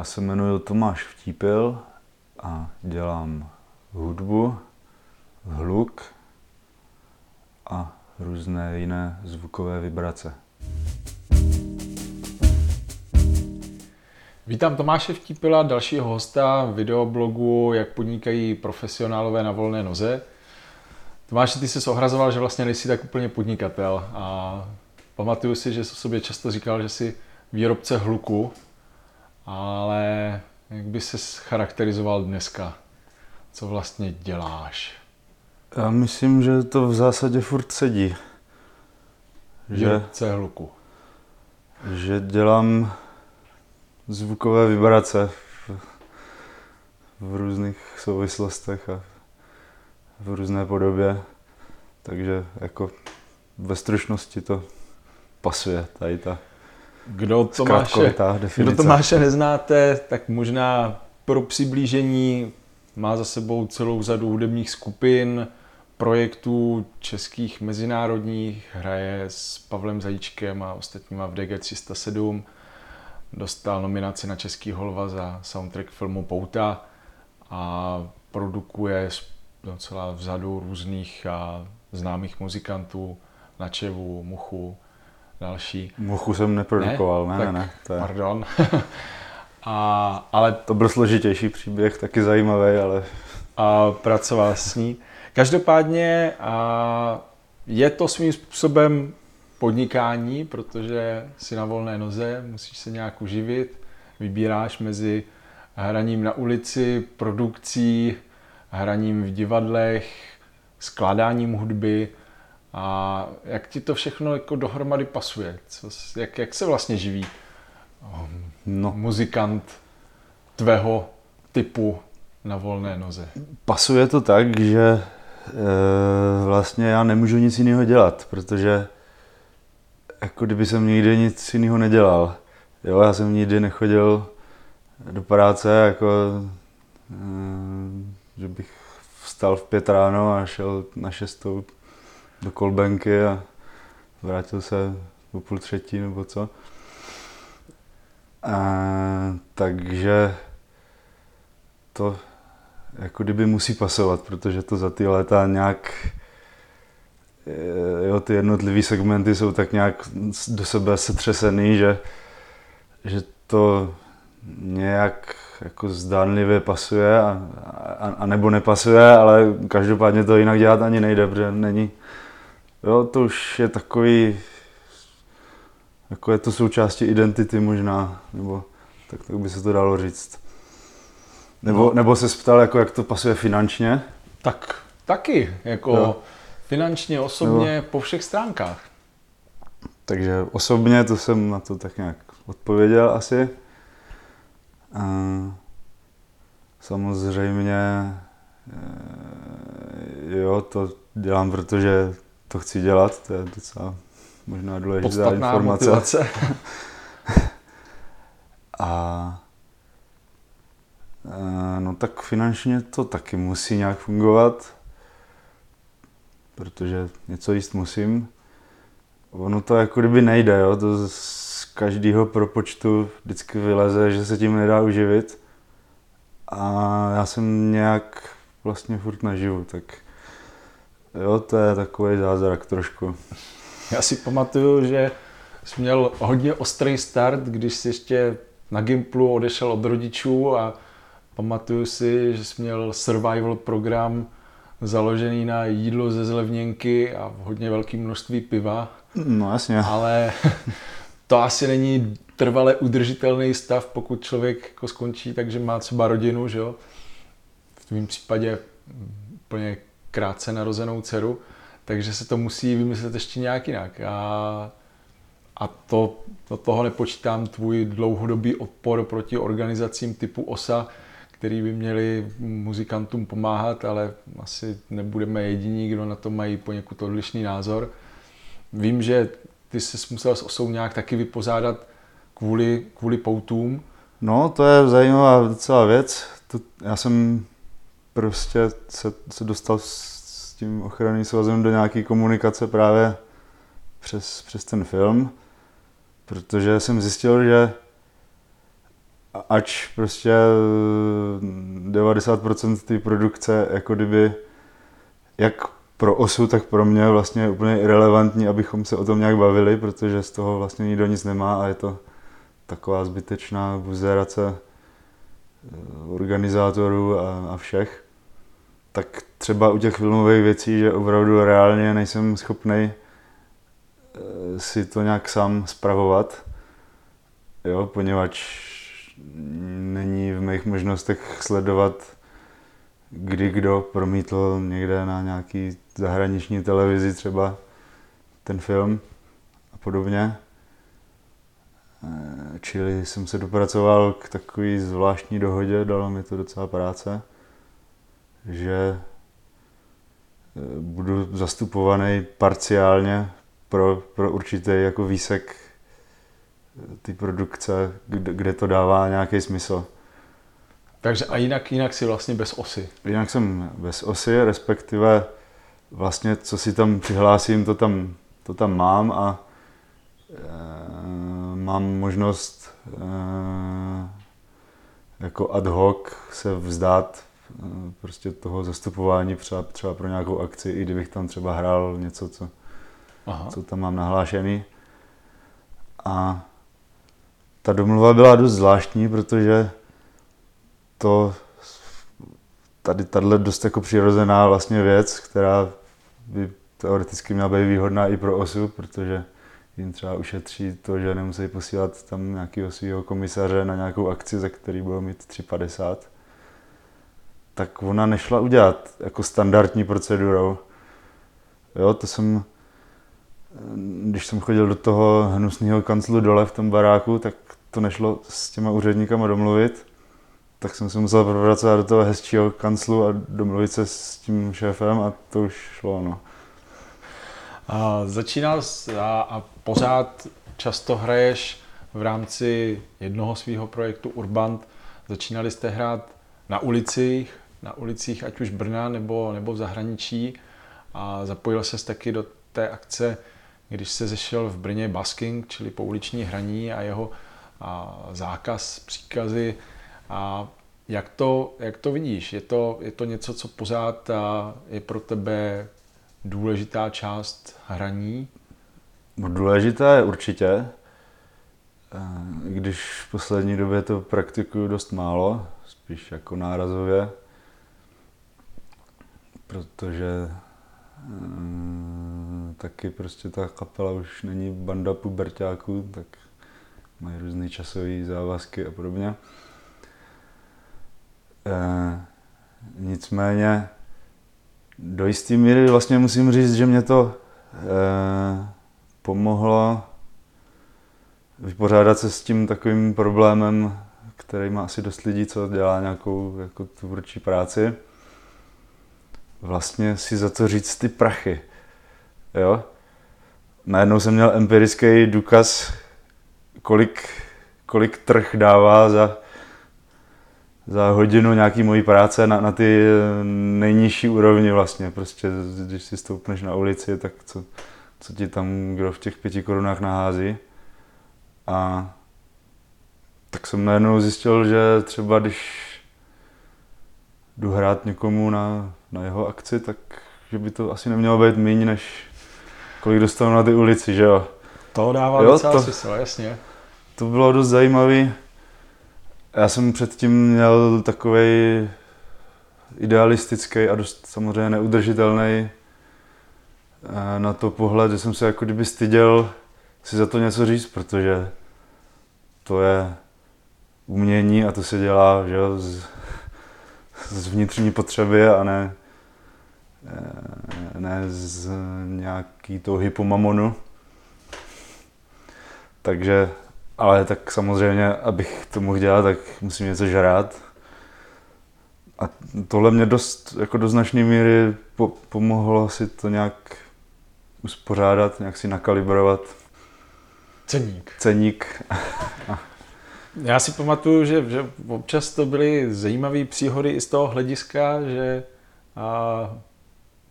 Já se jmenuji Tomáš Vtípil a dělám hudbu, hluk a různé jiné zvukové vibrace. Vítám Tomáše Vtípila, dalšího hosta videoblogu Jak podnikají profesionálové na volné noze. Tomáš, ty jsi ohrazoval, že vlastně nejsi tak úplně podnikatel a pamatuju si, že jsi o sobě často říkal, že jsi výrobce hluku, ale jak by se charakterizoval dneska? Co vlastně děláš? Já myslím, že to v zásadě furt sedí. Že, hluku. Že dělám zvukové vibrace v, v různých souvislostech a v různé podobě. Takže jako ve stručnosti to pasuje tady ta kdo Tomáše, kdo Tomáše neznáte, tak možná pro přiblížení má za sebou celou řadu hudebních skupin, projektů českých mezinárodních, hraje s Pavlem Zajíčkem a ostatníma v DG 307. Dostal nominaci na Český holva za soundtrack filmu Pouta a produkuje docela vzadu různých a známých muzikantů, Načevu, Muchu, další. Muchu jsem neprodukoval, ne, ne, ne. ne to je... Pardon. a, ale... To byl složitější příběh, taky zajímavý, ale... A pracoval s ní. Každopádně a je to svým způsobem podnikání, protože si na volné noze, musíš se nějak uživit, vybíráš mezi hraním na ulici, produkcí, hraním v divadlech, skládáním hudby a jak ti to všechno jako dohromady pasuje? Co, jak, jak se vlastně živí um, no. muzikant tvého typu na volné noze? Pasuje to tak, že e, vlastně já nemůžu nic jiného dělat, protože jako kdyby jsem nikdy nic jiného nedělal. Jo, já jsem nikdy nechodil do práce, jako e, že bych vstal v pět ráno a šel na šestou do kolbenky a vrátil se o půl třetí nebo co. A, takže to jako kdyby musí pasovat, protože to za ty léta nějak jo, ty jednotlivé segmenty jsou tak nějak do sebe setřesený, že, že to nějak jako zdánlivě pasuje a, a, a nebo nepasuje, ale každopádně to jinak dělat ani nejde, protože není, Jo, to už je takový, jako je to součástí identity možná, nebo tak, tak by se to dalo říct. Nebo, no. nebo se ptal, jako jak to pasuje finančně? Tak taky, jako jo. finančně, osobně, nebo, po všech stránkách. Takže osobně to jsem na to tak nějak odpověděl asi. A samozřejmě eh, jo, to dělám, protože to chci dělat, to je docela možná důležitá Podstatná informace. Motivace. a no tak finančně to taky musí nějak fungovat, protože něco jíst musím. Ono to jako kdyby nejde, jo? to z každého propočtu vždycky vyleze, že se tím nedá uživit. A já jsem nějak vlastně furt naživu, tak Jo, to je takový zázrak trošku. Já si pamatuju, že jsi měl hodně ostrý start, když jsi ještě na Gimplu odešel od rodičů a pamatuju si, že jsi měl survival program založený na jídlo ze zlevněnky a hodně velké množství piva. No jasně. Ale to asi není trvale udržitelný stav, pokud člověk jako skončí, takže má třeba rodinu, že jo? V tvém případě úplně krátce narozenou dceru, takže se to musí vymyslet ještě nějak jinak. A, a to, to toho nepočítám tvůj dlouhodobý odpor proti organizacím typu OSA, který by měli muzikantům pomáhat, ale asi nebudeme jediní, kdo na to mají poněkud odlišný názor. Vím, že ty jsi musel s osou nějak taky vypořádat kvůli, kvůli poutům. No, to je zajímavá docela věc. To, já jsem prostě se, se dostal s tím ochranným svazem do nějaké komunikace právě přes, přes ten film, protože jsem zjistil, že ač prostě eh, 90% té produkce jako kdyby jak pro osu, tak pro mě vlastně je úplně irrelevantní, abychom se o tom nějak bavili, protože z toho vlastně nikdo nic nemá a je to taková zbytečná buzerace. eh, organizátorů a, a všech. Tak třeba u těch filmových věcí, že opravdu reálně nejsem schopný si to nějak sám spravovat, jo, poněvadž není v mých možnostech sledovat, kdy kdo promítl někde na nějaký zahraniční televizi třeba ten film a podobně. Eh, Čili jsem se dopracoval k takové zvláštní dohodě, dalo mi to docela práce, že eh, budu zastupovaný parciálně pro, pro určitý jako výsek eh, té produkce, kde, kde to dává nějaký smysl. Takže a jinak, jinak si vlastně bez osy. Jinak jsem bez osy, respektive vlastně co si tam přihlásím, to tam, to tam mám a mám možnost e, jako ad hoc se vzdát e, prostě toho zastupování třeba, třeba pro nějakou akci, i kdybych tam třeba hrál něco, co, Aha. co tam mám nahlášený. A ta domluva byla dost zvláštní, protože to tady tahle dost jako přirozená vlastně věc, která by teoreticky měla být výhodná i pro osu, protože jim třeba ušetří to, že nemusí posílat tam nějakého svého komisaře na nějakou akci, za který budou mít 3,50. Tak ona nešla udělat jako standardní procedurou. Jo, to jsem, když jsem chodil do toho hnusného kanclu dole v tom baráku, tak to nešlo s těma úředníkama domluvit tak jsem se musel propracovat do toho hezčího kanclu a domluvit se s tím šéfem a to už šlo, no. A začínal jsi a, a pořád často hraješ v rámci jednoho svého projektu Urbant. Začínali jste hrát na ulicích, na ulicích ať už Brna nebo, nebo v zahraničí a zapojil se taky do té akce, když se zešel v Brně basking, čili pouliční hraní a jeho a zákaz, příkazy a jak to, jak to vidíš? Je to, je to něco, co pořád je pro tebe důležitá část hraní? Důležité je určitě, eh, když v poslední době to praktikuju dost málo, spíš jako nárazově, protože mm, taky prostě ta kapela už není banda pubertáků, tak mají různé časové závazky a podobně. E, nicméně do jisté míry vlastně musím říct, že mě to e, pomohlo vypořádat se s tím takovým problémem, který má asi dost lidí, co dělá nějakou jako tvůrčí práci. Vlastně si za to říct ty prachy. Jo? Najednou jsem měl empirický důkaz, kolik, kolik trh dává za, za hodinu nějaký mojí práce na, na ty nejnižší úrovni vlastně. Prostě, když si stoupneš na ulici, tak co, co ti tam kdo v těch pěti korunách nahází. A tak jsem najednou zjistil, že třeba když jdu hrát někomu na, na jeho akci, tak že by to asi nemělo být méně, než kolik dostanu na ty ulici, že jo. To dává Jo, docela to- smysl, jasně. To bylo dost zajímavý. Já jsem předtím měl takový idealistický a dost samozřejmě neudržitelný eh, na to pohled, že jsem se jako kdyby styděl si za to něco říct, protože to je umění a to se dělá že jo, z, z vnitřní potřeby a ne, eh, ne z nějaký touhy po mamonu. Takže, ale tak samozřejmě, abych to mohl dělat, tak musím něco žrát. A tohle mě dost, jako do značné míry po, pomohlo si to nějak uspořádat, nějak si nakalibrovat Ceník. ceník. Já si pamatuju, že, že občas to byly zajímavé příhody i z toho hlediska, že a,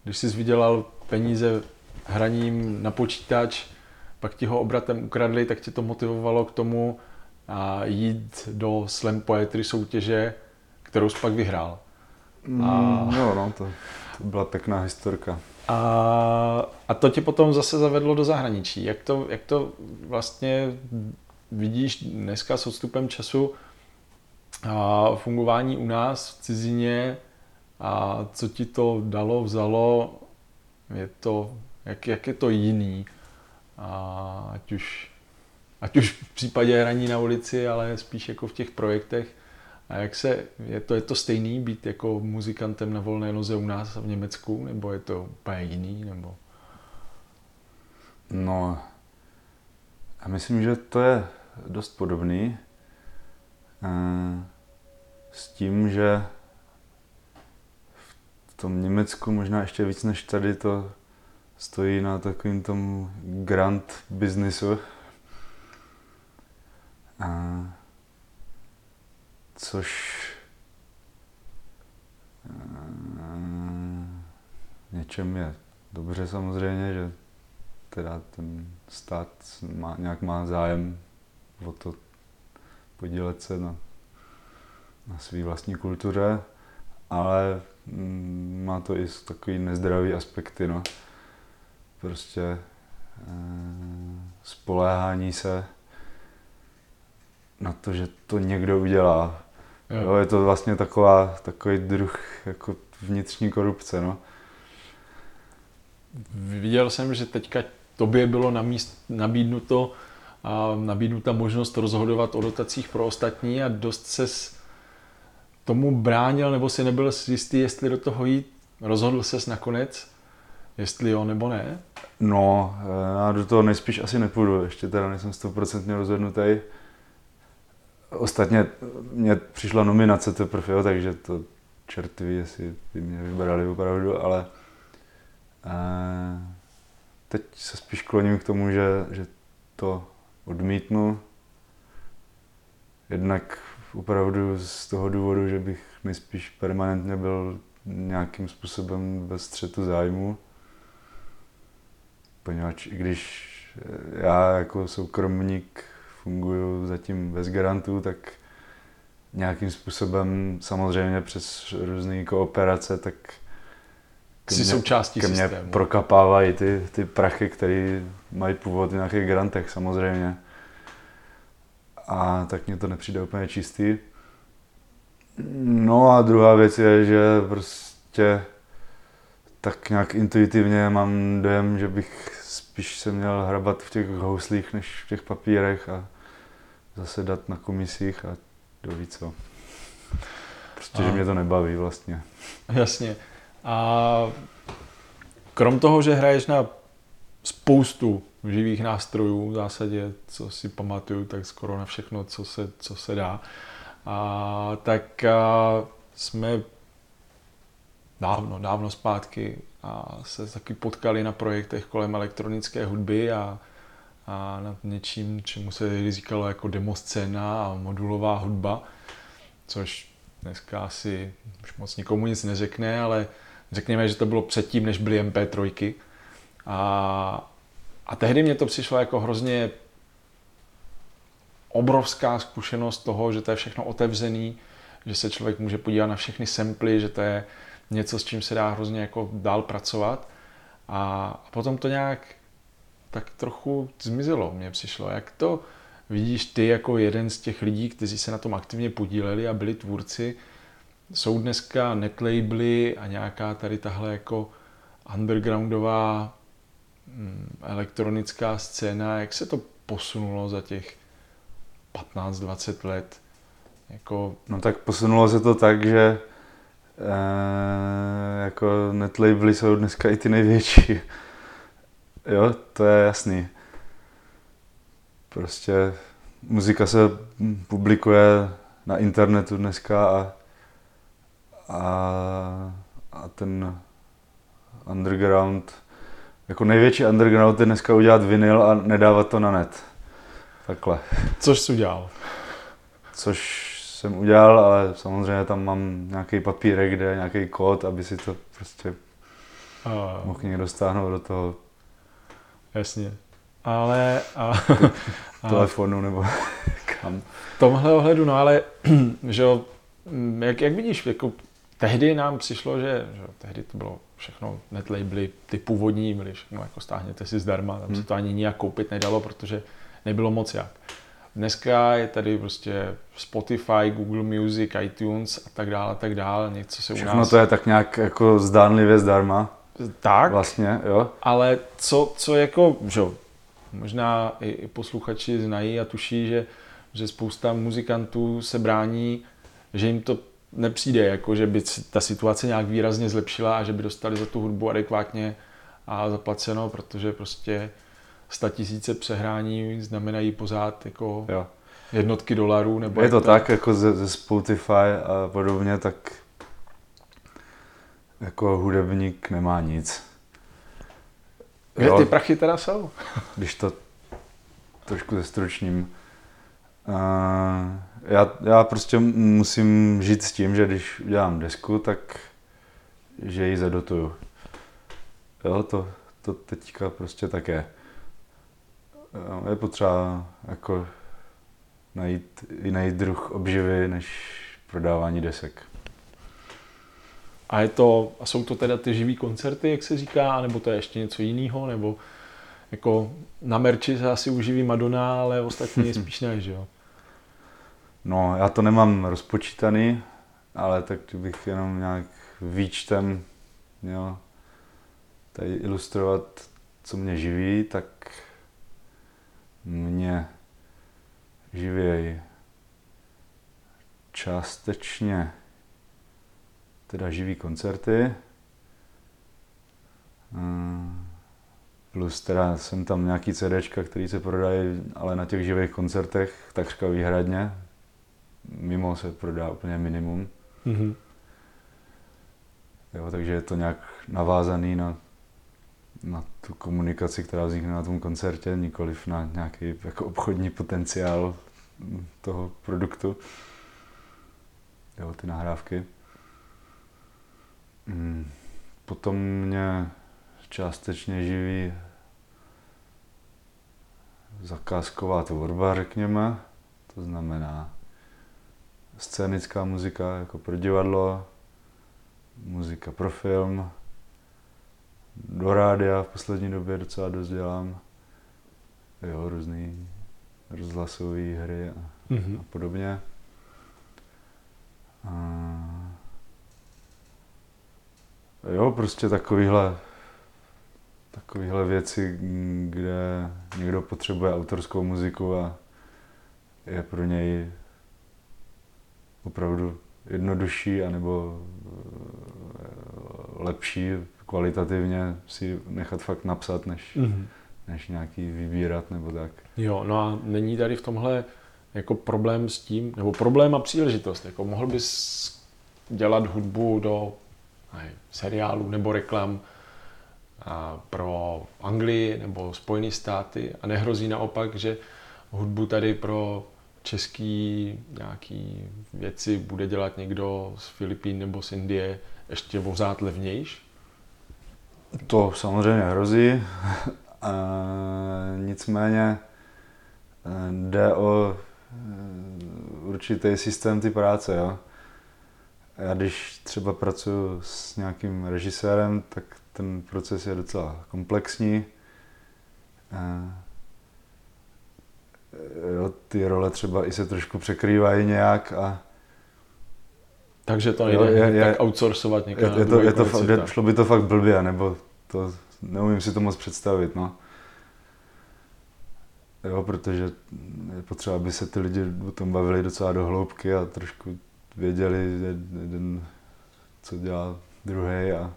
když jsi vydělal peníze hraním na počítač, pak ti ho obratem ukradli, tak tě to motivovalo k tomu a jít do slam poetry soutěže, kterou jsi pak vyhrál. A... Jo, no, to, to byla pěkná historka. A, a to tě potom zase zavedlo do zahraničí. Jak to, jak to vlastně vidíš dneska s odstupem času a fungování u nás v cizině a co ti to dalo, vzalo, je to, jak, jak je to jiný. A ať už, ať už v případě hraní na ulici, ale spíš jako v těch projektech. A jak se, je to, je to stejný být jako muzikantem na volné noze u nás v Německu, nebo je to úplně jiný, nebo? No, já myslím, že to je dost podobný. Eh, s tím, že v tom Německu možná ještě víc než tady to stojí na takovým tom grant biznisu. A což něčem je dobře samozřejmě, že teda ten stát má, nějak má zájem o to podílet se na, na své vlastní kultuře, ale mm, má to i takový nezdravý aspekty, no. Prostě e, spoléhání se na to, že to někdo udělá. Jo. Jo, je to vlastně taková, takový druh jako vnitřní korupce, no. Viděl jsem, že teďka tobě bylo na míst, nabídnuto a nabídnuta možnost rozhodovat o dotacích pro ostatní a dost se tomu bránil, nebo si nebyl jistý, jestli do toho jít. Rozhodl ses nakonec, jestli jo nebo ne? No, já do toho nejspíš asi nepůjdu, ještě teda nejsem stoprocentně rozhodnutý. Ostatně mě přišla nominace teprve, jo, takže to čert ví, jestli by mě vybrali opravdu, ale eh, teď se spíš kloním k tomu, že, že to odmítnu. Jednak opravdu z toho důvodu, že bych nejspíš permanentně byl nějakým způsobem ve střetu zájmu. Poněvadž i když já jako soukromník funguji zatím bez garantů, tak nějakým způsobem samozřejmě přes různé kooperace, tak ke mně, součástí ke mně systému. prokapávají ty, ty prachy, které mají původ v nějakých grantech samozřejmě. A tak mně to nepřijde úplně čistý. No a druhá věc je, že prostě tak nějak intuitivně mám dojem, že bych spíš se měl hrabat v těch houslích, než v těch papírech a zase dát na komisích a do ví co. Prostě, a... že mě to nebaví vlastně. Jasně. A krom toho, že hraješ na spoustu živých nástrojů, v zásadě, co si pamatuju, tak skoro na všechno, co se, co se dá, a, tak a, jsme dávno, dávno zpátky a se taky potkali na projektech kolem elektronické hudby a, a nad něčím, čemu se říkalo jako demoscéna a modulová hudba, což dneska asi už moc nikomu nic neřekne, ale řekněme, že to bylo předtím, než byly MP3. A, a tehdy mě to přišlo jako hrozně obrovská zkušenost toho, že to je všechno otevřený, že se člověk může podívat na všechny samply, že to je něco, s čím se dá hrozně jako dál pracovat. A, potom to nějak tak trochu zmizelo, mně přišlo. Jak to vidíš ty jako jeden z těch lidí, kteří se na tom aktivně podíleli a byli tvůrci, jsou dneska netlabely a nějaká tady tahle jako undergroundová mm, elektronická scéna, jak se to posunulo za těch 15-20 let? Jako... No tak posunulo se to tak, že e, jako netlabely jsou dneska i ty největší. Jo, to je jasný. Prostě muzika se publikuje na internetu dneska a a, a ten underground, jako největší underground je dneska udělat vinyl a nedávat to na net. Takhle. Což jsi udělal? Což jsem udělal, ale samozřejmě tam mám nějaký papírek, kde je nějaký kód, aby si to prostě a... mohl někdo stáhnout do toho. Jasně. ale a, a, telefonu nebo kam. V tomhle ohledu, no ale, že jo, jak, jak vidíš, jako tehdy nám přišlo, že, že tehdy to bylo všechno netlabely, ty původní byly všechno jako stáhněte si zdarma, tam hmm. se to ani nijak koupit nedalo, protože nebylo moc jak. Dneska je tady prostě Spotify, Google Music, iTunes a tak dále, a tak dále, něco se Všechno u nás... to je tak nějak jako zdánlivě zdarma. Tak, Vlastně, jo. ale co, co jako, že možná i, i posluchači znají a tuší, že, že spousta muzikantů se brání, že jim to nepřijde, jako že by ta situace nějak výrazně zlepšila a že by dostali za tu hudbu adekvátně a zaplaceno, protože prostě tisíce přehrání znamenají pořád jako jo. jednotky dolarů. Nebo je to tak, jako ze, ze Spotify a podobně, tak jako hudebník nemá nic. Kde ty prachy teda jsou? Když to trošku zestručním. Uh, já, já prostě musím žít s tím, že když udělám desku, tak že ji zadotuju. Jo, to, to teďka prostě tak je. Potřeba jako najít jiný druh obživy než prodávání desek. A, je to, a jsou to teda ty živý koncerty, jak se říká, nebo to je ještě něco jiného, nebo jako na merči se asi uživí Madonna, ale ostatní spíš ne, že jo? No, já to nemám rozpočítaný, ale tak bych jenom nějak výčtem měl tady ilustrovat, co mě živí, tak mě živěj částečně teda živý koncerty, plus teda jsem tam nějaký CDčka, který se prodají, ale na těch živých koncertech takřka výhradně, mimo se prodá úplně minimum. Mm-hmm. Jo, takže je to nějak navázaný na, na tu komunikaci, která vznikne na tom koncertě, nikoliv na nějaký jako obchodní potenciál toho produktu. Jo, ty nahrávky. Mm, potom mě částečně živí zakázková tvorba, řekněme. To znamená scénická muzika jako pro divadlo, muzika pro film, do rádia v poslední době docela dost dělám. Jo, různý rozhlasové hry a, mm-hmm. a podobně. A... Jo, prostě takovýhle, takovýhle věci, kde někdo potřebuje autorskou muziku a je pro něj opravdu jednodušší anebo eh, lepší kvalitativně si nechat fakt napsat, než, mm-hmm. než nějaký vybírat nebo tak. Jo, no a není tady v tomhle jako problém s tím, nebo problém a příležitost, jako mohl bys dělat hudbu do ne, seriálů nebo reklam a pro Anglii nebo Spojené státy a nehrozí naopak, že hudbu tady pro český nějaký věci bude dělat někdo z Filipín nebo z Indie ještě vořát levnějš? To samozřejmě hrozí. A nicméně e, jde o e, určitý systém ty práce. Jo. Já když třeba pracuji s nějakým režisérem, tak ten proces je docela komplexní. E, jo, ty role třeba i se trošku překrývají nějak a takže to nejde je, je, tak outsourcovat někam je, je to, je to, fakt, šlo by to fakt blbě, nebo to neumím si to moc představit, no. Jo, protože je potřeba, aby se ty lidi o tom bavili docela do hloubky a trošku věděli, jeden, co dělá druhý a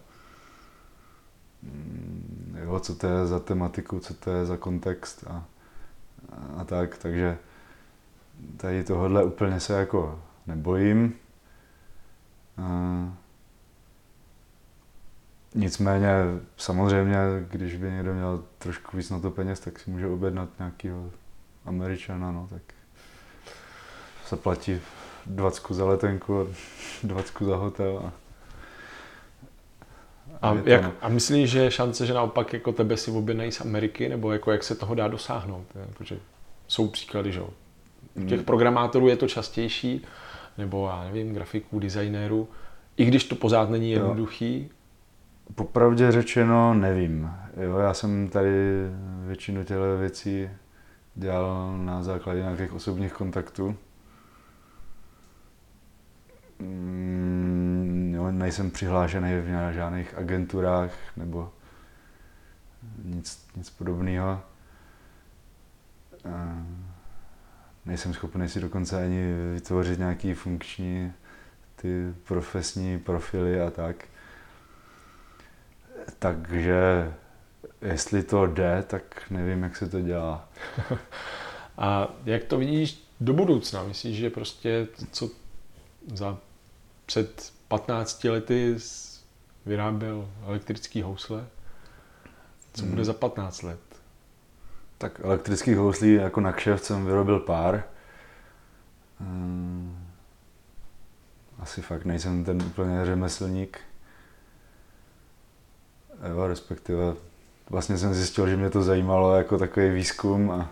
mm, jo, co to je za tematiku, co to je za kontext a a tak, takže tady tohle úplně se jako nebojím. A nicméně samozřejmě, když by někdo měl trošku víc na to peněz, tak si může objednat nějakého Američana, no, tak se platí 20 za letenku a 20 za hotel a, A, to- jak, a myslíš, že je šance, že naopak jako tebe si objednají z Ameriky, nebo jako jak se toho dá dosáhnout? Jakože jsou příklady, že jo? U těch programátorů je to častější, nebo já nevím, grafiků, designérů, i když to pořád není Jo. jednoduchý. Popravdě řečeno nevím. Jo, já jsem tady většinu těchto věcí dělal na základě nějakých osobních kontaktů. Mm, jo, nejsem přihlášený v žádných agenturách nebo nic, nic podobného. Eh, Nejsem schopný si dokonce ani vytvořit nějaký funkční ty profesní profily a tak. Takže jestli to jde, tak nevím, jak se to dělá. A jak to vidíš do budoucna? Myslíš, že prostě co za před 15 lety vyráběl elektrický housle, co bude Hmm. za 15 let? Tak elektrických houslí jako na kšeft jsem vyrobil pár. Hmm. Asi fakt nejsem ten úplně řemeslník. Jo, respektive vlastně jsem zjistil, že mě to zajímalo jako takový výzkum a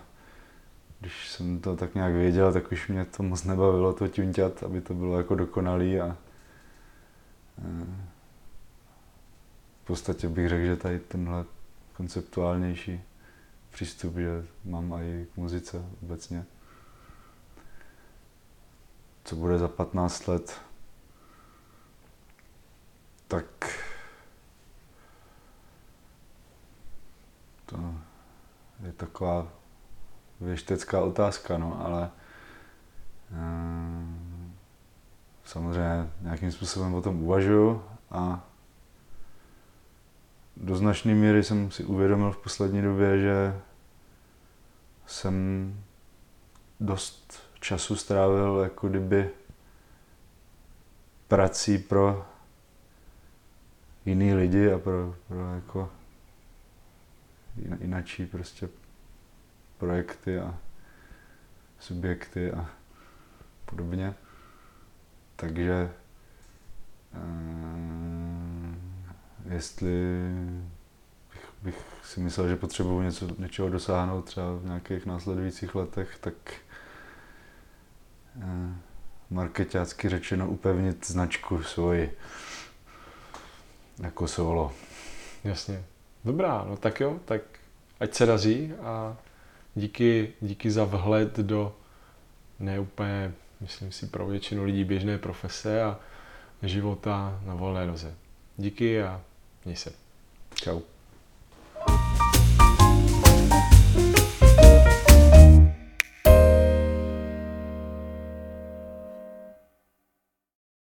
když jsem to tak nějak věděl, tak už mě to moc nebavilo to ťunťat, aby to bylo jako dokonalý a eh, v podstatě bych řekl, že tady tenhle konceptuálnější přístup, že mám i k muzice obecně. Co bude za 15 let, tak to je taková věštecká otázka, no, ale eh, samozřejmě nějakým způsobem o tom uvažuju a do značné míry jsem si uvědomil v poslední době, že jsem dost času strávil jako kdyby prací pro jiný lidi a pro, pro jako jinačí prostě projekty a subjekty a podobně. Takže eh, jestli bych, bych si myslel, že potřebuji něco, něčeho dosáhnout třeba v nějakých následujících letech, tak eh, marketácky řečeno upevnit značku svoji jako solo. Jasně. Dobrá, no tak jo, tak ať se daří a díky, díky za vhled do neúplně, myslím si, pro většinu lidí běžné profese a života na volné noze. Díky a Isso. É. Tchau.